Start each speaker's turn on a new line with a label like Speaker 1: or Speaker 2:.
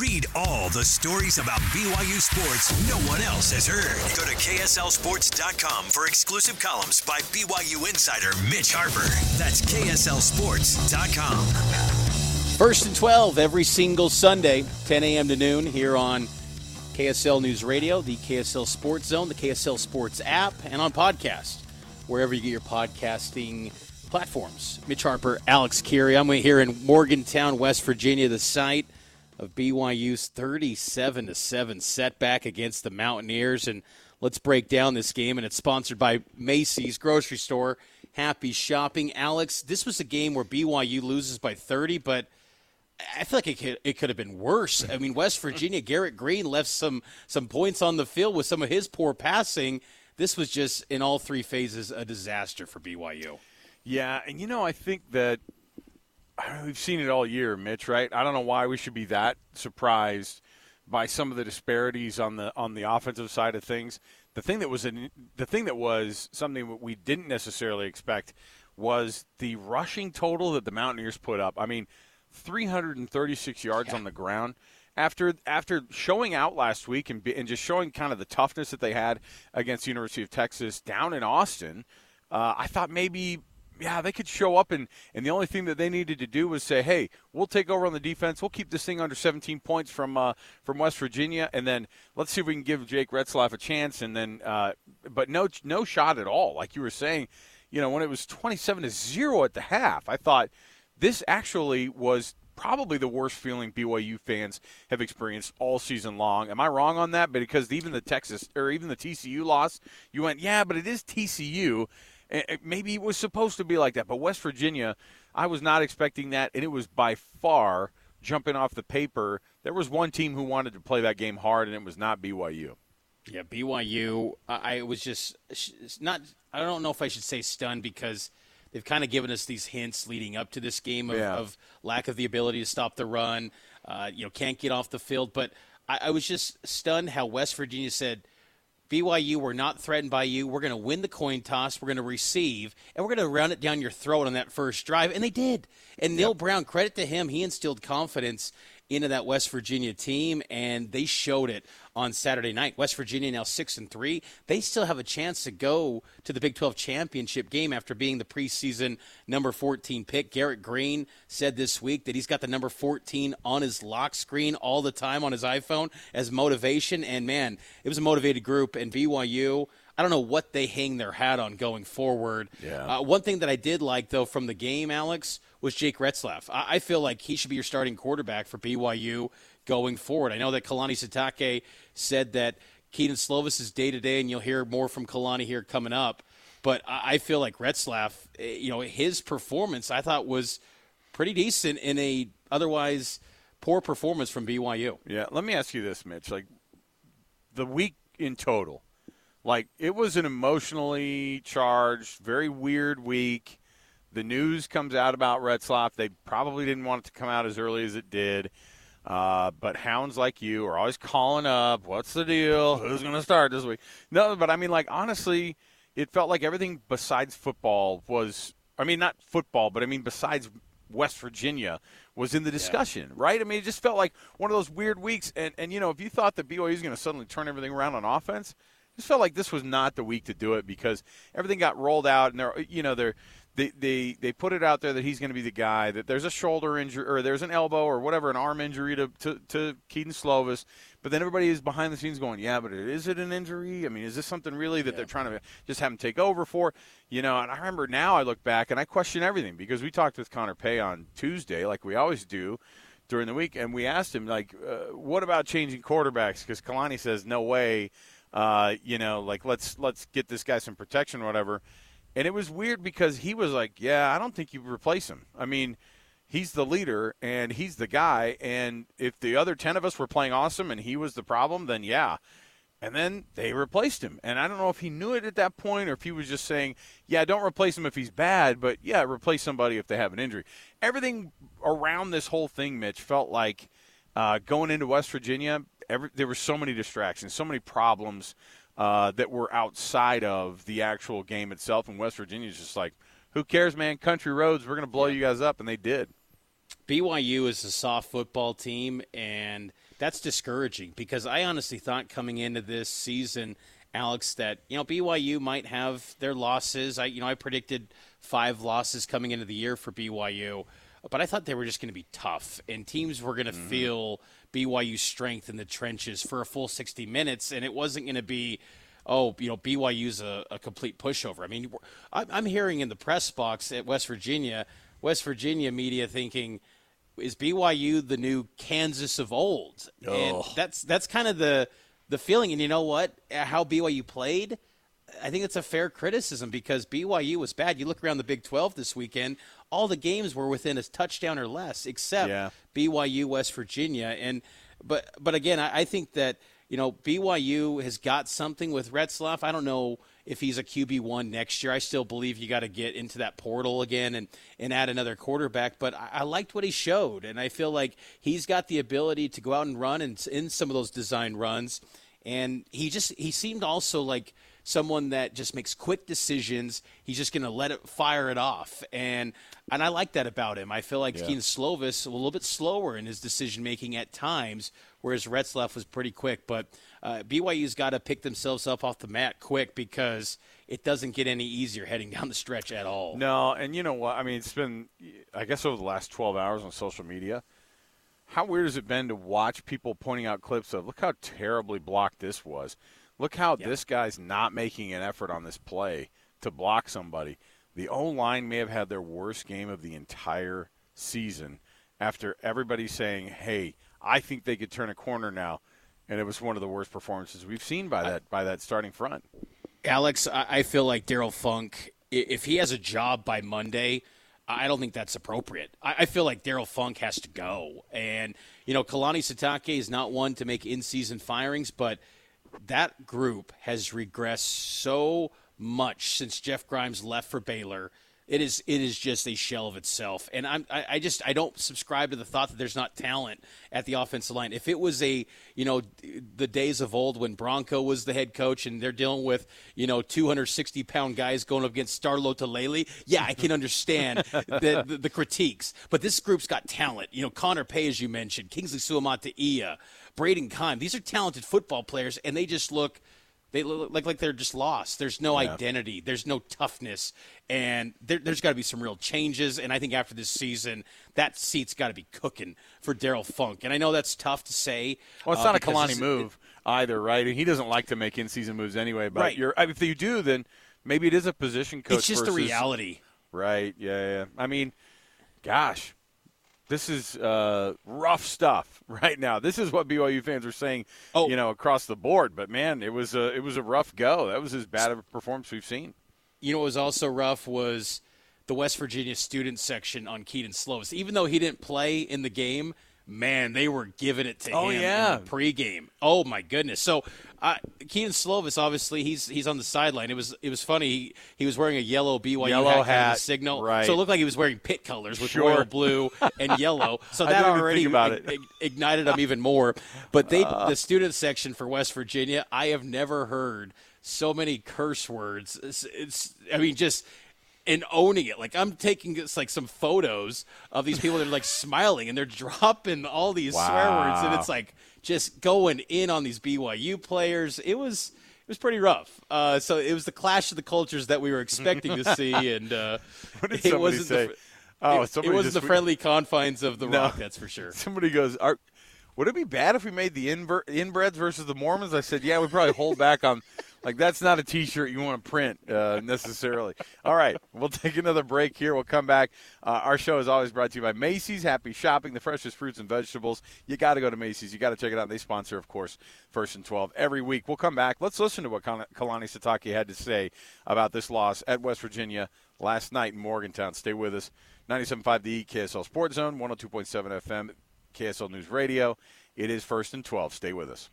Speaker 1: Read all the stories about BYU sports no one else has heard. Go to KSLSports.com for exclusive columns by BYU insider Mitch Harper. That's KSLSports.com.
Speaker 2: First and 12 every single Sunday, 10 a.m. to noon, here on KSL News Radio, the KSL Sports Zone, the KSL Sports app, and on podcast, wherever you get your podcasting platforms. Mitch Harper, Alex Kirry. I'm here in Morgantown, West Virginia, the site of BYU's 37 to 7 setback against the Mountaineers. And let's break down this game. And it's sponsored by Macey's Grocery Store. Happy shopping. Alex, this was a game where BYU loses by 30, but I feel like it could, it could have been worse. I mean, West Virginia, Garrett Greene left some some points on the field with some of his poor passing. This was just in all three phases a disaster for BYU.
Speaker 3: Yeah, and you know, I think that we've seen it all year, Mitch. Right? I don't know why we should be that surprised by some of the disparities on the on the offensive side of things. The thing that was an, the thing that was something that we didn't necessarily expect was the rushing total that the Mountaineers put up. I mean, 336 yards yeah. on the ground after after showing out last week and, and just showing kind of the toughness that they had against the University of Texas down in Austin. Uh, I thought maybe yeah, they could show up and, and the only thing that they needed to do was say, hey, we'll take over on the defense. We'll keep this thing under 17 points from uh, from West Virginia, and then let's see if we can give Jake Retzlaff a chance. And then, uh, but no no shot at all. Like you were saying, you know, when it was 27 to zero at the half, I thought this actually was probably the worst feeling BYU fans have experienced all season long. Am I wrong on that? But because even the Texas or even the TCU loss, you went, yeah, but it is TCU. Maybe it was supposed to be like that, but West Virginia, I was not expecting that, and it was by far jumping off the paper. There was one team who wanted to play that game hard, and it was not BYU.
Speaker 2: Yeah, BYU. I was just not. I don't know if I should say stunned because they've kind of given us these hints leading up to this game of, yeah. of lack of the ability to stop the run. Uh, you know, can't get off the field. But I, I was just stunned how West Virginia said BYU, we're not threatened by you. We're going to win the coin toss. We're going to receive, and we're going to run it down your throat on that first drive. And they did. And Neal Brown, credit to him, he instilled confidence into that West Virginia team, and they showed it on Saturday night. West Virginia now six and three. They still have a chance to go to the Big 12 championship game after being the preseason number 14 pick. Garrett Greene said this week that he's got the number 14 on his lock screen all the time on his iPhone as motivation. And man, it was a motivated group. And BYU. I don't know what they hang their hat on going forward.
Speaker 3: Yeah.
Speaker 2: Uh, one thing that I did like though from the game, Alex, was Jake Retzlaff. I, I feel like he should be your starting quarterback for BYU going forward. I know that Kalani Sitake said that Kedon Slovis is day to day, and you'll hear more from Kalani here coming up. But I feel like Retzlaff, eh, you know, his performance I thought was pretty decent in a otherwise poor performance from BYU.
Speaker 3: Yeah, let me ask you this, Mitch. Like the week in total, like it was an emotionally charged, very weird week. The news comes out about Retzlaff. They probably didn't want it to come out as early as it did. Uh, but hounds like you are always calling up. What's the deal? Who's going to start this week? No, but I mean, like honestly, it felt like everything besides football was. I mean, not football, but I mean, besides West Virginia was in the discussion, yeah. right? I mean, it just felt like one of those weird weeks. And and you know, if you thought that BYU was going to suddenly turn everything around on offense, just felt like this was not the week to do it because everything got rolled out, and they're you know they're they, they they put it out there that he's going to be the guy that there's a shoulder injury or there's an elbow or whatever an arm injury to to, to Kedon Slovis, but then everybody is behind the scenes going, yeah, but is it an injury? I mean, is this something really that yeah. they're trying to just have him take over for? You know, and I remember now I look back and I question everything because we talked with Connor Pay on Tuesday, like we always do during the week, and we asked him like, uh, what about changing quarterbacks? Because Kalani says no way. Uh, you know, like let's let's get this guy some protection or whatever. And it was weird because he was like, "Yeah, I don't think you replace him. I mean, he's the leader and he's the guy. And if the other ten of us were playing awesome and he was the problem, then yeah." And then they replaced him. And I don't know if he knew it at that point or if he was just saying, yeah, don't replace him if he's bad, but yeah, replace somebody if they have an injury. Everything around this whole thing, Mitch, felt like uh, going into West Virginia, every, there were so many distractions, so many problems uh, that were outside of the actual game itself. And West Virginia's just like, who cares, man? Country roads, we're going to blow you guys up, and they did.
Speaker 2: BYU is a soft football team, and that's discouraging because I honestly thought coming into this season, Alex, that you know BYU might have their losses. I you know I predicted five losses coming into the year for BYU, but I thought they were just going to be tough, and teams were going to mm-hmm. feel BYU's strength in the trenches for a full 60 minutes, and it wasn't going to be oh, you know, BYU's a, a complete pushover. I mean, I'm hearing in the press box at West Virginia, West Virginia media thinking, is BYU the new Kansas of old? Oh. And that's that's kind of the the feeling. And you know what? How BYU played, I think it's a fair criticism because BYU was bad. You look around the Big 12 this weekend, all the games were within a touchdown or less, except yeah. BYU West Virginia. And but but again, I, I think that you know, BYU has got something with Retzlaff. I don't know if he's a QB1 next year. I still believe you got to get into that portal again and, and add another quarterback, but I, I, liked what he showed, and I feel like he's got the ability to go out and run and in some of those design runs. And he just he seemed also like someone that just makes quick decisions. He's just going to let it fire it off, and and I like that about him. I feel like yeah. Kedon Slovis a little bit slower in his decision making at times, whereas Retzlaff was pretty quick. But uh, BYU's got to pick themselves up off the mat quick because it doesn't get any easier heading down the stretch at all.
Speaker 3: No, and you know what? I mean, it's been, I guess, over the last 12 hours on social media. How weird has it been to watch people pointing out clips of, look how terribly blocked this was. Look how yep. this guy's not making an effort on this play to block somebody. The O line may have had their worst game of the entire season after everybody saying, hey, I think they could turn a corner now, and it was one of the worst performances we've seen by that by that starting front.
Speaker 2: Alex, I feel like Darrell Funk, if he has a job by Monday, I don't think that's appropriate. I feel like Darrell Funk has to go, and you know Kalani Sitake is not one to make in-season firings, but that group has regressed so much since Jeff Grimes left for Baylor it is it is just a shell of itself. And I'm I, I, just I don't subscribe to the thought that there's not talent at the offensive line. If it was a you know the days of old when Bronco was the head coach and they're dealing with you know 260 pound guys going up against Star Lotulelei, yeah, I can understand the, the, the critiques. But this group's got talent. You know, Connor Pay, as you mentioned, Kingsley Suamataia, Braden Keim. These are talented football players, and they just look they look like, like they're just lost. There's no yeah. identity. There's no toughness, and there, has got to be some real changes. And I think after this season, that seat's got to be cooking for Darrell Funk. And I know that's tough to say.
Speaker 3: Well, it's uh, not a Kalani move either, right? And he doesn't like to make in-season moves anyway. But right. you're, if you do, then maybe it is a position coach.
Speaker 2: It's just
Speaker 3: versus,
Speaker 2: the reality,
Speaker 3: right? Yeah, yeah. I mean, gosh, this is uh, rough stuff right now. This is what BYU fans are saying, oh. you know, across the board. But man, it was a it was a rough go. That was as bad of a performance we've seen.
Speaker 2: You know, what was also rough was the West Virginia student section on Kedon Slovis. Even though he didn't play in the game, man, they were giving it to
Speaker 3: oh,
Speaker 2: him
Speaker 3: yeah.
Speaker 2: in the pregame. Oh my goodness! So uh, Kedon Slovis, obviously, he's he's on the sideline. It was it was funny. He, he was wearing a yellow BYU
Speaker 3: yellow
Speaker 2: hat,
Speaker 3: hat
Speaker 2: signal,
Speaker 3: right?
Speaker 2: So it looked like he was wearing Pitt colors with
Speaker 3: sure.
Speaker 2: royal blue and yellow. So that already ignited him even more. But they uh. the student section for West Virginia, I have never heard so many curse words. It's, it's I mean just and owning it. Like I'm taking it's like some photos of these people that are like smiling and they're dropping all these wow. swear words and it's like just going in on these BYU players. It was it was pretty rough. Uh, so it was the clash of the cultures that we were expecting to see, and uh,
Speaker 3: it wasn't
Speaker 2: say?
Speaker 3: The,
Speaker 2: oh, it, it wasn't the friendly confines of the no. rock. That's for sure.
Speaker 3: Somebody goes, Are, "Would it be bad if we made the inver- inbreds versus the Mormons?" I said, "Yeah, we probably hold back on." Like that's not a T-shirt you want to print uh, necessarily. All right, we'll take another break here. We'll come back. Uh, our show is always brought to you by Macey's. Happy shopping, the freshest fruits and vegetables. You got to go to Macey's. You got to check it out. They sponsor, of course, First and Twelve every week. We'll come back. Let's listen to what Kalani Sitake had to say about this loss at West Virginia last night in Morgantown. Stay with us. 97.5 The KSL Sports Zone, 102.7 FM, KSL News Radio. It is First and Twelve. Stay with us.